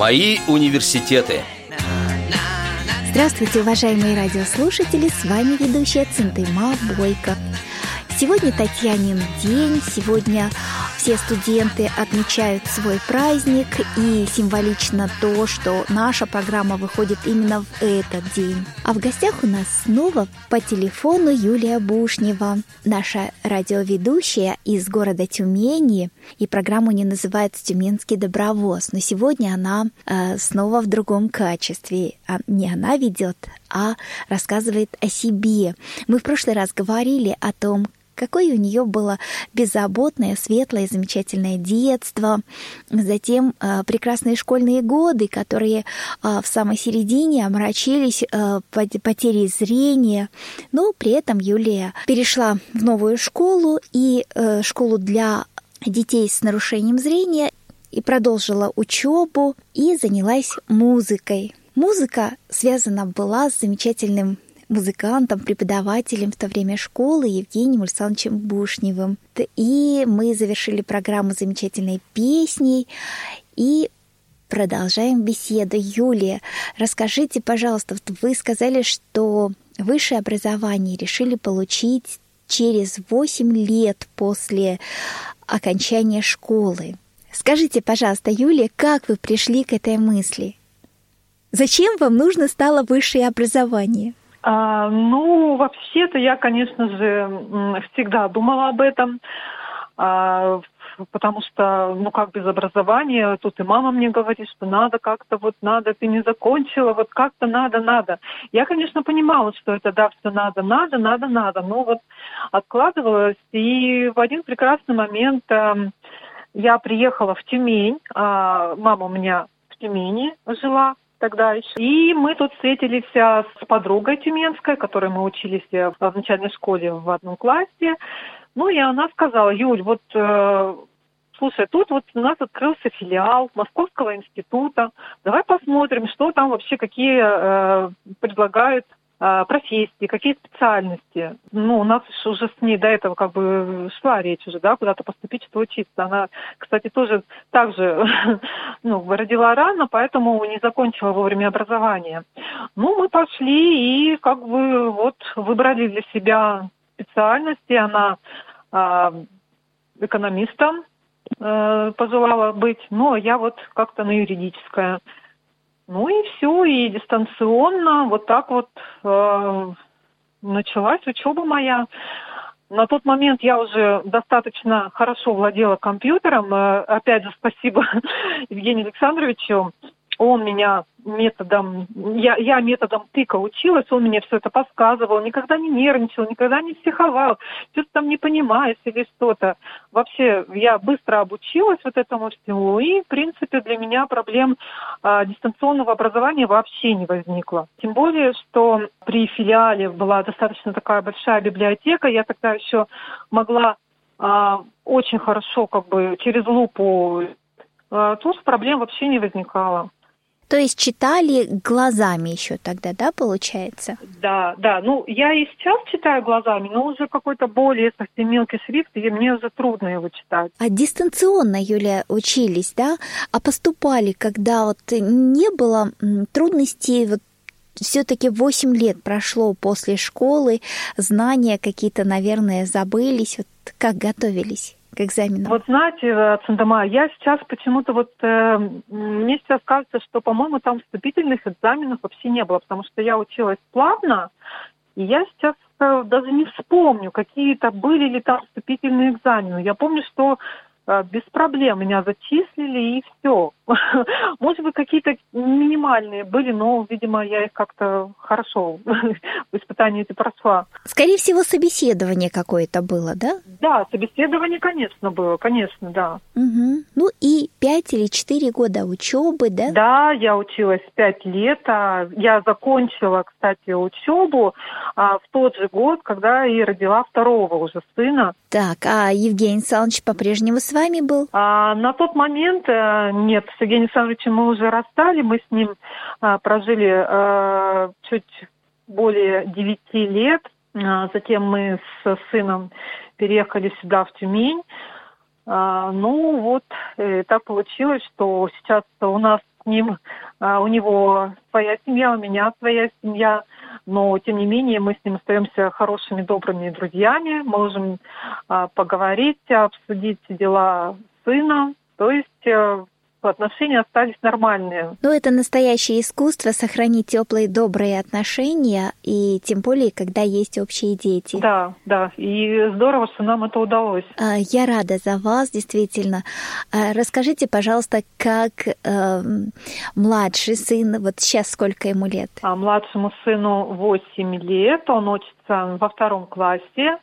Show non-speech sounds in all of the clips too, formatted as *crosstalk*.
Мои университеты. Здравствуйте, уважаемые радиослушатели! С вами ведущая Центыма Бойко. Сегодня Татьянин день, сегодня все студенты отмечают свой праздник, и символично то, что наша программа выходит именно в этот день. А в гостях у нас снова по телефону Юлия Бушнева, наша радиоведущая из города Тюмени, и программу не называется «Тюменский добровоз», но сегодня она э, снова в другом качестве. А не она ведет, а рассказывает о себе. Мы в прошлый раз говорили о том, какое у нее было беззаботное, светлое, замечательное детство, затем э, прекрасные школьные годы, которые э, в самой середине омрачились э, потерей зрения, но при этом Юлия перешла в новую школу и э, школу для детей с нарушением зрения и продолжила учебу и занялась музыкой. Музыка связана была с замечательным музыкантом, преподавателем в то время школы Евгением Александровичем Бушневым. И мы завершили программу замечательной песней и продолжаем беседу. Юлия, расскажите, пожалуйста, вы сказали, что высшее образование решили получить через 8 лет после окончания школы. Скажите, пожалуйста, Юлия, как вы пришли к этой мысли? Зачем вам нужно стало высшее образование? А, ну, вообще-то я, конечно же, всегда думала об этом, а, потому что, ну, как без образования, тут и мама мне говорит, что надо как-то, вот надо, ты не закончила, вот как-то надо, надо. Я, конечно, понимала, что это, да, все надо, надо, надо, надо, но вот откладывалось, и в один прекрасный момент э, я приехала в Тюмень, а мама у меня в Тюмени жила, тогда еще. И мы тут встретились с подругой тюменской, которой мы учились в начальной школе в одном классе. Ну и она сказала, Юль, вот э, слушай, тут вот у нас открылся филиал Московского института. Давай посмотрим, что там вообще, какие э, предлагают а, профессии, какие специальности. Ну, у нас уже с ней до этого как бы шла речь уже, да, куда-то поступить, что учиться. Она, кстати, тоже так же, *laughs* ну, родила рано, поэтому не закончила вовремя образование. Ну, мы пошли и как бы вот выбрали для себя специальности. Она э, экономистом э, пожелала быть, но я вот как-то на юридическое. Ну и все, и дистанционно, вот так вот э, началась учеба моя. На тот момент я уже достаточно хорошо владела компьютером. Э, опять же, спасибо *laughs* Евгению Александровичу он меня методом, я, я методом тыка училась, он мне все это подсказывал, никогда не нервничал, никогда не психовал, что-то там не понимаешь или что-то. Вообще, я быстро обучилась вот этому всему, и, в принципе, для меня проблем а, дистанционного образования вообще не возникло. Тем более, что при филиале была достаточно такая большая библиотека, я тогда еще могла а, очень хорошо, как бы, через лупу а, тут проблем вообще не возникало. То есть читали глазами еще тогда, да, получается? Да, да. Ну, я и сейчас читаю глазами, но уже какой-то более совсем мелкий шрифт, и мне уже трудно его читать. А дистанционно, Юля, учились, да? А поступали, когда вот не было трудностей вот все-таки 8 лет прошло после школы, знания какие-то, наверное, забылись. Вот как готовились? Экзаменам? Вот знаете, Цендама, я сейчас почему-то вот, э, мне сейчас кажется, что, по-моему, там вступительных экзаменов вообще не было, потому что я училась плавно, и я сейчас э, даже не вспомню, какие-то были ли там вступительные экзамены. Я помню, что э, без проблем меня зачислили и все. *laughs* Может быть, какие-то минимальные были, но, видимо, я их как-то хорошо *laughs* в испытании эти прошла. Скорее всего, собеседование какое-то было, да? Да, собеседование, конечно, было, конечно, да. Угу. Ну и пять или четыре года учебы, да? Да, я училась пять лет. А я закончила, кстати, учебу а, в тот же год, когда и родила второго уже сына. Так, а Евгений Александрович по-прежнему с вами был? А, на тот момент э, нет, с Евгением Александровичем мы уже расстали, мы с ним а, прожили а, чуть более девяти лет. А, затем мы с сыном переехали сюда, в Тюмень. А, ну вот, и так получилось, что сейчас у нас ним, у него своя семья, у меня своя семья, но тем не менее мы с ним остаемся хорошими, добрыми друзьями, можем поговорить, обсудить дела сына, то есть э, отношения остались нормальные. Ну, это настоящее искусство сохранить теплые, добрые отношения, и тем более, когда есть общие дети. Да, да, и здорово, что нам это удалось. А, я рада за вас, действительно. А, расскажите, пожалуйста, как э, младший сын, вот сейчас сколько ему лет? А младшему сыну 8 лет, он учится во втором классе.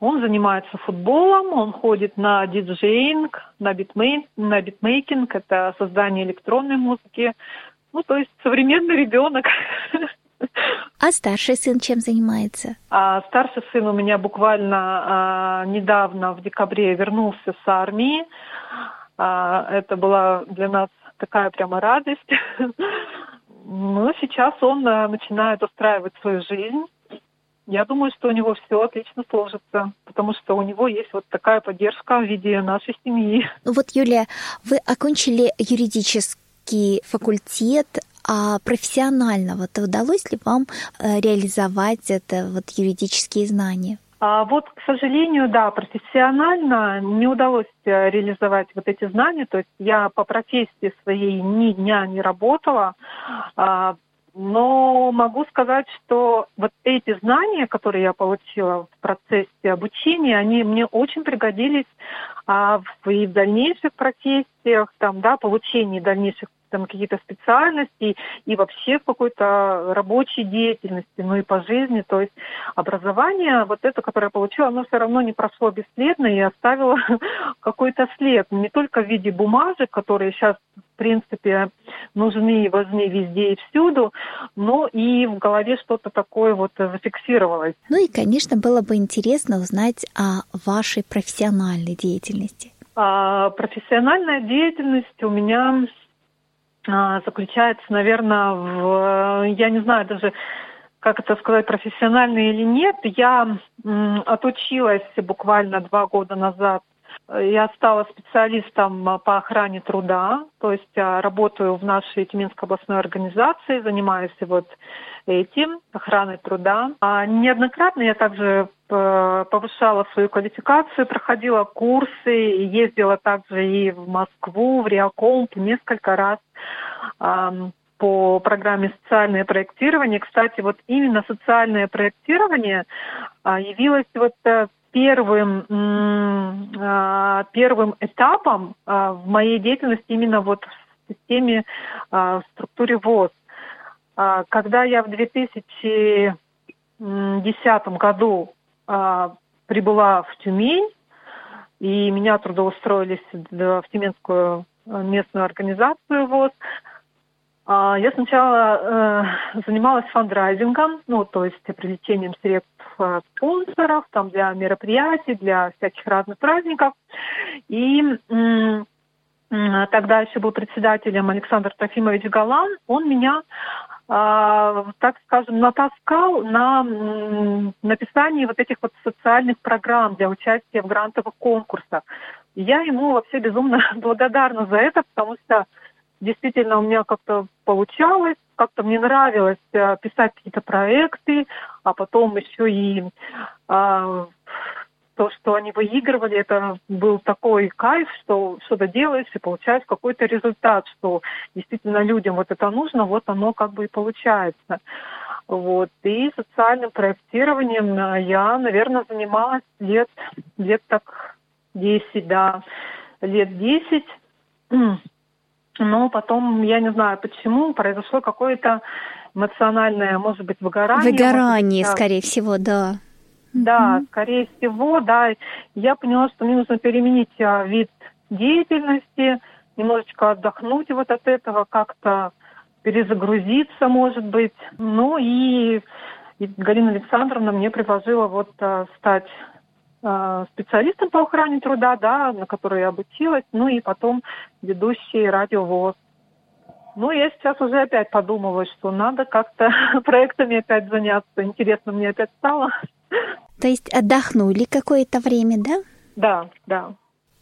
Он занимается футболом, он ходит на диджейнг, на, битмей, на битмейкинг, это создание электронной музыки. Ну, то есть современный ребенок. А старший сын чем занимается? А старший сын у меня буквально а, недавно, в декабре, вернулся с армии. А, это была для нас такая прямо радость. *laughs* Ну, сейчас он а, начинает устраивать свою жизнь. Я думаю, что у него все отлично сложится, потому что у него есть вот такая поддержка в виде нашей семьи. Ну вот, Юлия, вы окончили юридический факультет, а профессионально вот удалось ли вам э, реализовать это вот юридические знания? А вот, к сожалению, да, профессионально не удалось э, реализовать вот эти знания. То есть я по профессии своей ни дня не работала. Но могу сказать, что вот эти знания, которые я получила в процессе обучения, они мне очень пригодились а, в, и в дальнейших профессиях, там, да, получении дальнейших там какие-то специальности и вообще в какой-то рабочей деятельности, ну и по жизни. То есть образование, вот это, которое я получила, оно все равно не прошло бесследно и оставило *laughs* какой-то след. Не только в виде бумажек, которые сейчас, в принципе, нужны и важны везде и всюду, но и в голове что-то такое вот зафиксировалось. Ну и, конечно, было бы интересно узнать о вашей профессиональной деятельности. А, профессиональная деятельность у меня заключается, наверное, в, я не знаю даже, как это сказать, профессионально или нет. Я отучилась буквально два года назад. Я стала специалистом по охране труда, то есть а, работаю в нашей Тюменской областной организации, занимаюсь вот этим, охраной труда. А неоднократно я также э, повышала свою квалификацию, проходила курсы, ездила также и в Москву, в Реакомп несколько раз по программе «Социальное проектирование». Кстати, вот именно социальное проектирование а, явилось вот э, первым, а, первым этапом а, в моей деятельности именно вот в системе, в структуре ВОЗ. Когда я в 2010 году прибыла в Тюмень, и меня трудоустроились в Тюменскую местную организацию ВОЗ, а, я сначала э, занималась фандрайзингом, ну, то есть привлечением средств э, спонсоров там, для мероприятий, для всяких разных праздников. И э, тогда еще был председателем Александр Трофимович Галан. Он меня, э, так скажем, натаскал на написание вот этих вот социальных программ для участия в грантовых конкурсах. Я ему вообще безумно *laughs* благодарна за это, потому что действительно у меня как-то получалось, как-то мне нравилось э, писать какие-то проекты, а потом еще и э, то, что они выигрывали, это был такой кайф, что что-то делаешь и получаешь какой-то результат, что действительно людям вот это нужно, вот оно как бы и получается. Вот. И социальным проектированием э, я, наверное, занималась лет, лет так 10, да, лет 10. *clears throat* Но потом, я не знаю почему, произошло какое-то эмоциональное, может быть, выгорание. Выгорание, быть, скорее всего, да. Да, mm-hmm. скорее всего, да. Я поняла, что мне нужно переменить а, вид деятельности, немножечко отдохнуть вот от этого, как-то перезагрузиться, может быть. Ну и, и Галина Александровна мне предложила вот а, стать Э, специалистом по охране труда, да, на которой я обучилась, ну и потом ведущий радио ВОЗ. Ну, я сейчас уже опять подумала, что надо как-то *laughs* проектами опять заняться. Интересно мне опять стало. То есть отдохнули какое-то время, да? Да, да.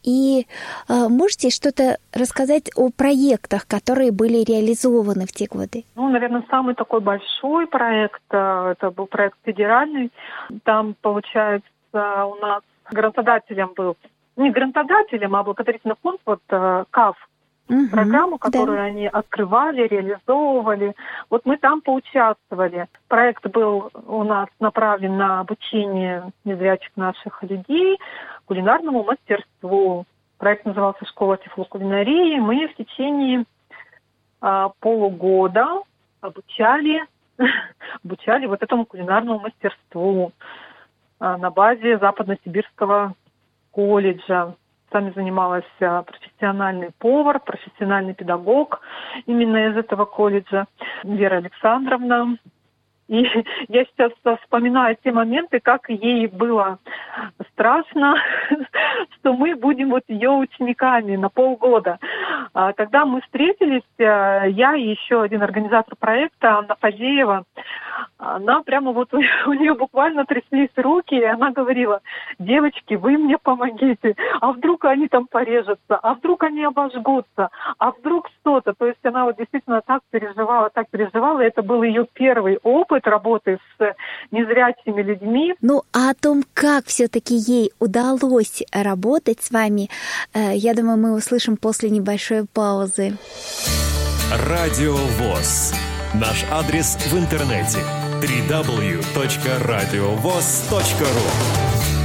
И э, можете что-то рассказать о проектах, которые были реализованы в те годы? Ну, наверное, самый такой большой проект, э, это был проект федеральный. Там, получается, у нас грантодателем был, не грантодателем, а благотворительный фонд, вот э, КАФ, угу, программу, которую да. они открывали, реализовывали. Вот мы там поучаствовали. Проект был у нас направлен на обучение незрячих наших людей кулинарному мастерству. Проект назывался «Школа тифлокулинарии». Мы в течение а, полугода обучали, *laughs* обучали вот этому кулинарному мастерству а, на базе Западно-Сибирского колледжа. Сами занималась а, профессиональный повар, профессиональный педагог именно из этого колледжа Вера Александровна. *laughs* И я сейчас вспоминаю те моменты, как ей было страшно, *laughs* что мы будем вот ее учениками на полгода. А, когда мы встретились, э, я и еще один организатор проекта, Анна Фадеева, она прямо вот *laughs* у, нее буквально тряслись руки, и она говорила, девочки, вы мне помогите, а вдруг они там порежутся, а вдруг они обожгутся, а вдруг что-то. То есть она вот действительно так переживала, так переживала, это был ее первый опыт работы с незрячими людьми. Ну, а о том, как все-таки ей удалось работать с вами, э, я думаю, мы услышим после небольшой паузы. Радио ВОЗ. Наш адрес в интернете www.radiovoz.ru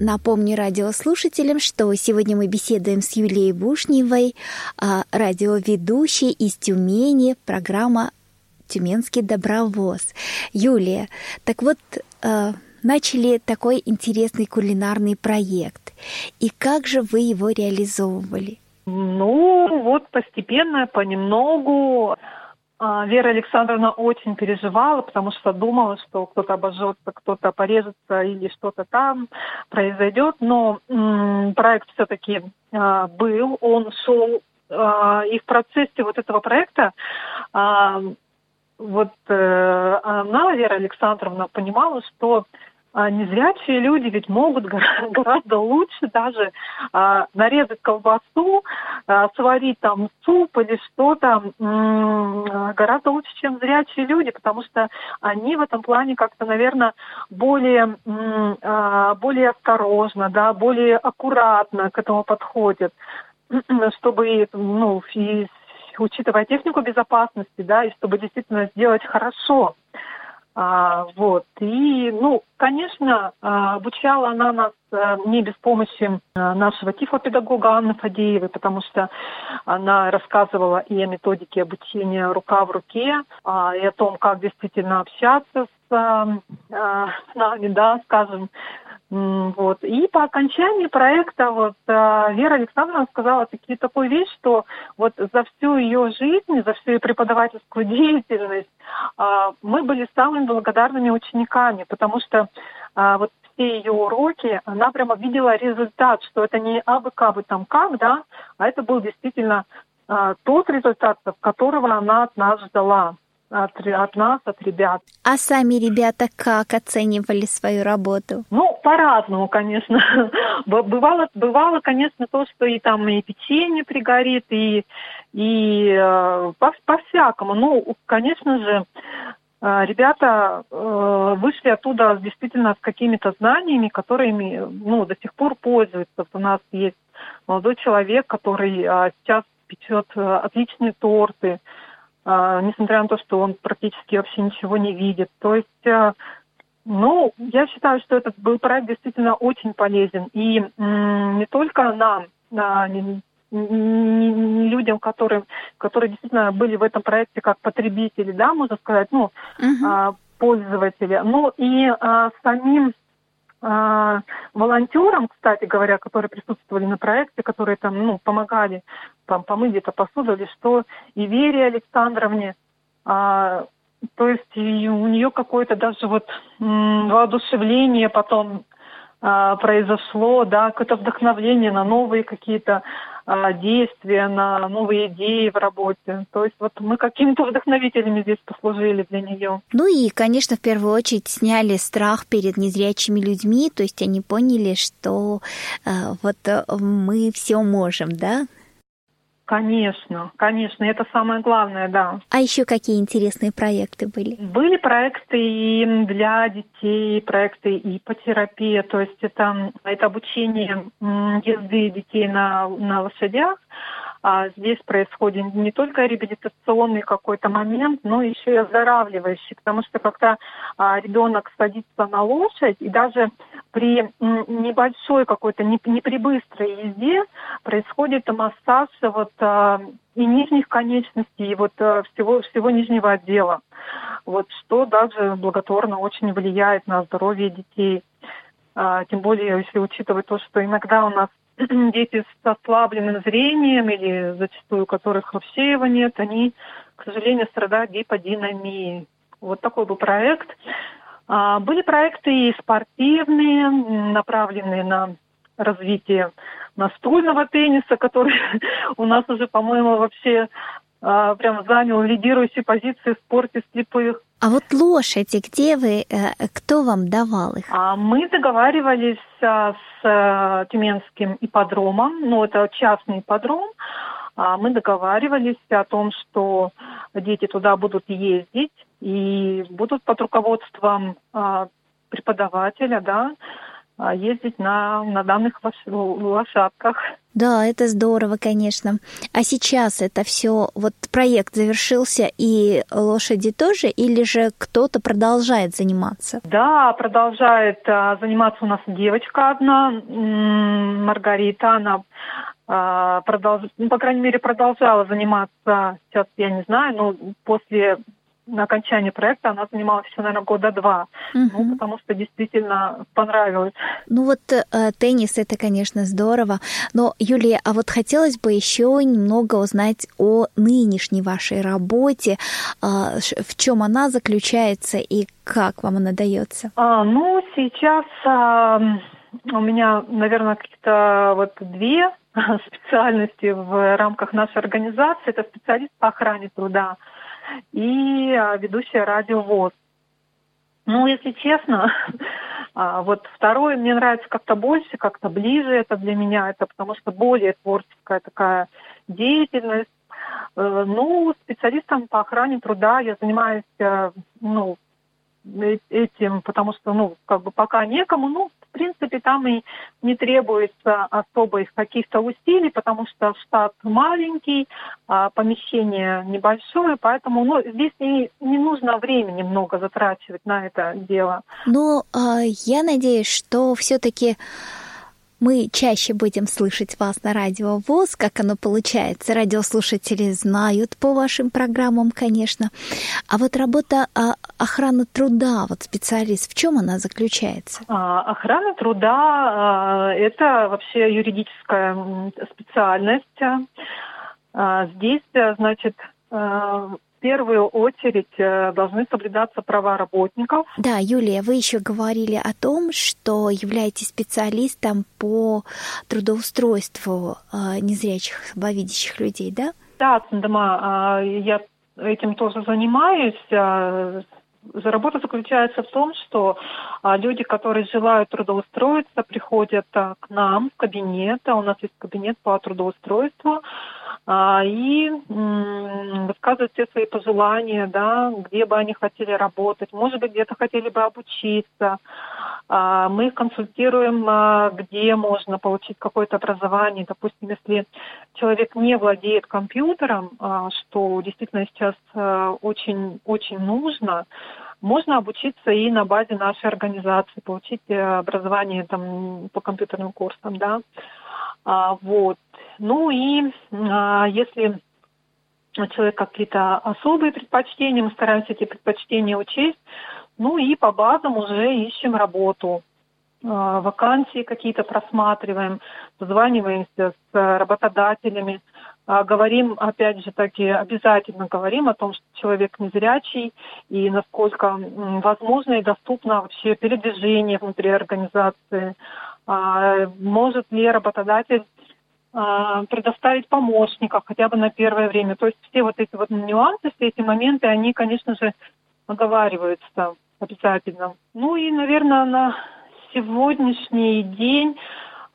Напомню радиослушателям, что сегодня мы беседуем с Юлией Бушневой, а, радиоведущей из Тюмени, программа «Тюменский добровоз». Юлия, так вот, а, начали такой интересный кулинарный проект. И как же вы его реализовывали? Ну, вот постепенно, понемногу. А, Вера Александровна очень переживала, потому что думала, что кто-то обожжется, кто-то порежется или что-то там произойдет. Но проект все-таки а, был, он шел, а, и в процессе вот этого проекта вот э, она, Вера Александровна, понимала, что незрячие люди ведь могут *laughs* гораздо лучше даже а, нарезать колбасу, а, сварить там суп или что-то гораздо лучше, чем зрячие люди, потому что они в этом плане как-то, наверное, более, а, более осторожно, да, более аккуратно к этому подходят, *clears throat* чтобы ну, и учитывая технику безопасности, да, и чтобы действительно сделать хорошо. А, вот. И, ну, конечно, а, обучала она нас а, не без помощи а, нашего тифлопедагога Анны Фадеевой, потому что она рассказывала и о методике обучения рука в руке, а, и о том, как действительно общаться с, а, с нами, да, скажем, вот. И по окончании проекта вот Вера Александровна сказала такие, такую вещь, что вот за всю ее жизнь, за всю ее преподавательскую *laughs* деятельность мы были самыми благодарными учениками, потому что вот все ее уроки, она прямо видела результат, что это не абы кабы там как, да, а это был действительно тот результат, которого она от нас ждала от, от нас, от ребят. А сами ребята как оценивали свою работу? Ну, по-разному, конечно. *laughs* бывало, бывало, конечно, то, что и там и печенье пригорит, и, и э, по, по-всякому. Ну, конечно же, э, ребята э, вышли оттуда действительно с какими-то знаниями, которыми ну, до сих пор пользуются. Вот у нас есть молодой человек, который э, сейчас печет э, отличные торты, а, несмотря на то, что он практически вообще ничего не видит. То есть, а, ну, я считаю, что этот был проект действительно очень полезен. И не только нам, а, не, не, людям, которые, которые действительно были в этом проекте как потребители, да, можно сказать, ну, uh-huh. пользователи, но и а, самим а, волонтерам, кстати говоря, которые присутствовали на проекте, которые там, ну, помогали там, помыть где-то посуду или что, и Вере Александровне, а, то есть и у нее какое-то даже вот м, воодушевление потом а, произошло, да, какое-то вдохновление на новые какие-то а, действия, на новые идеи в работе. То есть вот мы какими-то *laughs* вдохновителями здесь послужили для нее. Ну и, конечно, в первую очередь сняли страх перед незрячими людьми, то есть они поняли, что э, вот э, мы все можем, да? Конечно, конечно, это самое главное, да. А еще какие интересные проекты были? Были проекты и для детей, проекты и по терапии, то есть это, это обучение езды детей на, на лошадях, а здесь происходит не только реабилитационный какой-то момент, но еще и оздоравливающий, потому что когда а, ребенок садится на лошадь, и даже при небольшой какой-то, не, не при быстрой езде происходит массаж вот а, и нижних конечностей, и вот а, всего, всего нижнего отдела, вот что даже благотворно очень влияет на здоровье детей. А, тем более, если учитывать то, что иногда у нас *clears throat* дети с ослабленным зрением или зачастую у которых вообще его нет, они, к сожалению, страдают гиподинамией. Вот такой был проект. А, были проекты и спортивные, направленные на развитие настольного тенниса, который *laughs* у нас уже, по-моему, вообще а, прям занял лидирующие позиции в спорте слепых. А вот лошади, где вы, э, кто вам давал их? А мы договаривались а, с э, Тюменским ипподромом, ну это частный ипподром, мы договаривались о том, что дети туда будут ездить и будут под руководством преподавателя, да, ездить на, на данных лошадках. Да, это здорово, конечно. А сейчас это все, вот проект завершился, и лошади тоже, или же кто-то продолжает заниматься? Да, продолжает а, заниматься у нас девочка одна, Маргарита, она а, продолж... ну, по крайней мере, продолжала заниматься, сейчас я не знаю, но после на окончании проекта она занималась еще, наверное, года два. Угу. Ну, потому что действительно понравилось. Ну вот э, теннис это, конечно, здорово. Но, Юлия, а вот хотелось бы еще немного узнать о нынешней вашей работе, э, в чем она заключается и как вам она дается? А, ну, сейчас а, у меня, наверное, какие-то вот две *laughs* специальности в рамках нашей организации. Это специалист по охране труда и а, ведущая радио ВОЗ. Ну, если честно, *laughs* а, вот второе мне нравится как-то больше, как-то ближе это для меня, это потому что более творческая такая деятельность. Э, ну, специалистом по охране труда я занимаюсь, э, ну, э, этим, потому что, ну, как бы пока некому, ну, в принципе, там и не требуется особых каких-то усилий, потому что штат маленький, а помещение небольшое, поэтому ну, здесь не, не нужно времени много затрачивать на это дело. Но э, я надеюсь, что все-таки мы чаще будем слышать вас на радио ВОЗ, как оно получается. Радиослушатели знают по вашим программам, конечно. А вот работа а, охраны труда, вот специалист, в чем она заключается? А, охрана труда а, – это вообще юридическая специальность. А, здесь, значит, первую очередь э, должны соблюдаться права работников. Да, Юлия, вы еще говорили о том, что являетесь специалистом по трудоустройству э, незрячих, слабовидящих людей, да? Да, Цендама, а, я этим тоже занимаюсь. А, работа заключается в том, что а, люди, которые желают трудоустроиться, приходят к нам в кабинет. У нас есть кабинет по трудоустройству а, и высказывать все свои пожелания, да, где бы они хотели работать, может быть, где-то хотели бы обучиться. А, мы их консультируем, а, где можно получить какое-то образование. Допустим, если человек не владеет компьютером, что действительно сейчас очень-очень нужно, можно обучиться и на базе нашей организации, получить э, образование там, по компьютерным курсам, да. А, вот. Ну и а, если у человека какие-то особые предпочтения, мы стараемся эти предпочтения учесть. Ну и по базам уже ищем работу. А, вакансии какие-то просматриваем, созваниваемся с работодателями, а, говорим, опять же таки, обязательно говорим о том, что человек незрячий и насколько возможно и доступно вообще передвижение внутри организации. А, может ли работодатель а, предоставить помощников хотя бы на первое время. То есть все вот эти вот нюансы, все эти моменты, они, конечно же, оговариваются обязательно. Ну и, наверное, на сегодняшний день,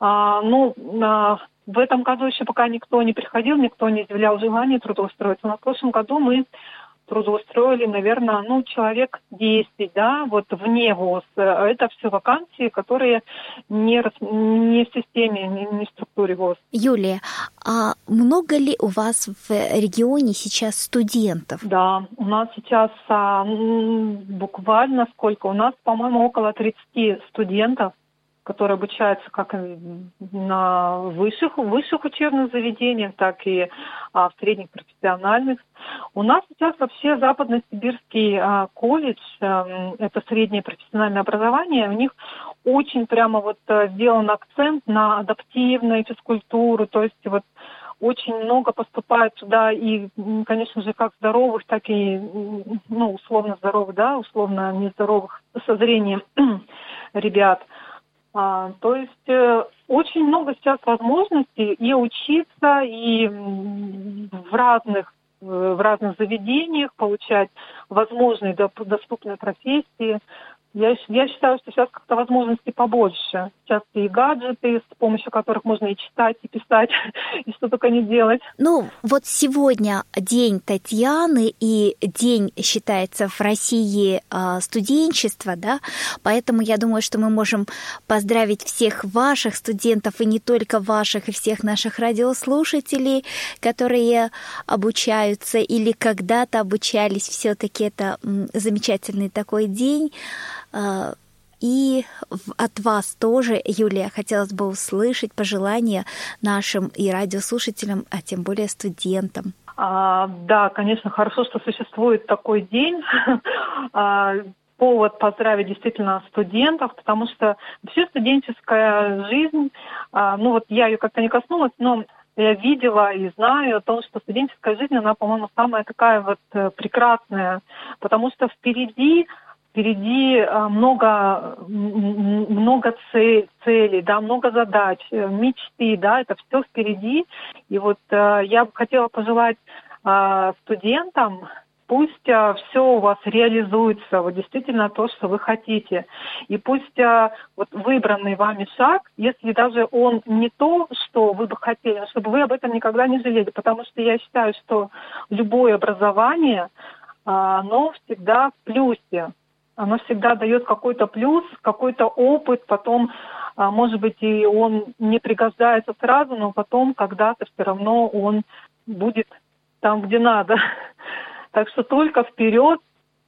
а, ну, в этом году еще пока никто не приходил, никто не изъявлял желания трудоустроиться. Но в прошлом году мы трудоустроили, наверное, ну, человек 10, да, вот вне ВОЗ. Это все вакансии, которые не, не в системе, не, не в структуре ВОЗ. Юлия, а много ли у вас в регионе сейчас студентов? Да, у нас сейчас а, буквально сколько? У нас, по-моему, около 30 студентов которые обучаются как на высших, высших учебных заведениях, так и а, в средних профессиональных. У нас сейчас вообще Западно-Сибирский а, колледж, а, это среднее профессиональное образование, у них очень прямо вот а, сделан акцент на адаптивную физкультуру, то есть вот очень много поступает туда и, конечно же, как здоровых, так и, ну, условно здоровых, да, условно нездоровых со зрением *clears throat* ребят – а, то есть э, очень много сейчас возможностей и учиться, и в разных э, в разных заведениях получать возможные доступные профессии. Я, я считаю, что сейчас как-то возможностей побольше. Сейчас и гаджеты, с помощью которых можно и читать, и писать, *laughs* и что только не делать. Ну, вот сегодня день Татьяны, и день считается в России э, студенчества, да, поэтому я думаю, что мы можем поздравить всех ваших студентов, и не только ваших, и всех наших радиослушателей, которые обучаются или когда-то обучались. Все-таки это замечательный такой день. А, и от вас тоже, Юлия, хотелось бы услышать пожелания нашим и радиослушателям, а тем более студентам. А, да, конечно, хорошо, что существует такой день. *laughs* А, повод поздравить действительно студентов, потому что вообще студенческая жизнь, а, ну вот я ее как-то не коснулась, но я видела и знаю о том, что студенческая жизнь, она, по-моему, самая такая вот э, прекрасная, потому что впереди впереди э, много, много целей, да, много задач, э, мечты, да, это все впереди. И вот э, я бы хотела пожелать студентам, пусть все у вас реализуется, вот действительно то, что вы хотите. И пусть вот выбранный вами шаг, если даже он не то, что вы бы хотели, чтобы вы об этом никогда не жалели, потому что я считаю, что любое образование, оно всегда в плюсе оно всегда дает какой-то плюс, какой-то опыт, потом, а, может быть, и он не пригождается сразу, но потом когда-то все равно он будет там, где надо. *laughs* Так что только вперед,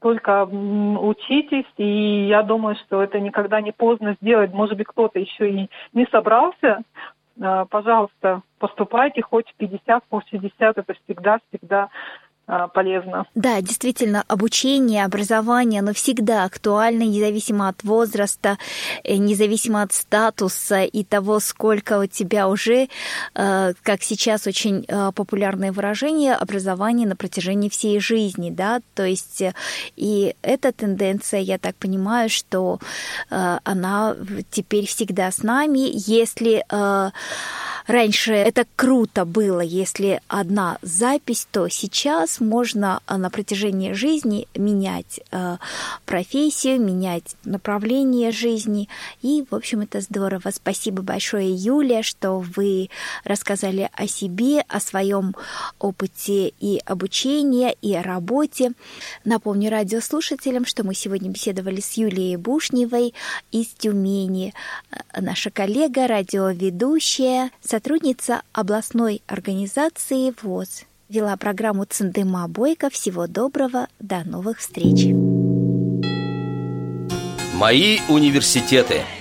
только учитесь, и я думаю, что это никогда не поздно сделать. Может быть, кто-то еще и не собрался, а, пожалуйста, поступайте хоть в 50, хоть в 60, это всегда-всегда полезно. Да, действительно, обучение, образование, оно всегда актуально, независимо от возраста, э, независимо от статуса и того, сколько у тебя уже, э, как сейчас очень э, популярное выражение, образование на протяжении всей жизни, да, то есть и эта тенденция, я так понимаю, что она теперь всегда с нами, если Раньше это круто было, если одна запись, то сейчас можно а, на протяжении жизни менять э, профессию, менять направление жизни. И, в общем, это здорово. Спасибо большое, Юлия, что вы рассказали о себе, о своем опыте и обучения, и о работе. Напомню радиослушателям, что мы сегодня беседовали с Юлией Бушневой из Тюмени. Э, наша коллега, радиоведущая, сотрудница областной организации ВОЗ. Вела программу Цендыма Бойко. Всего доброго, до новых встреч. Мои университеты –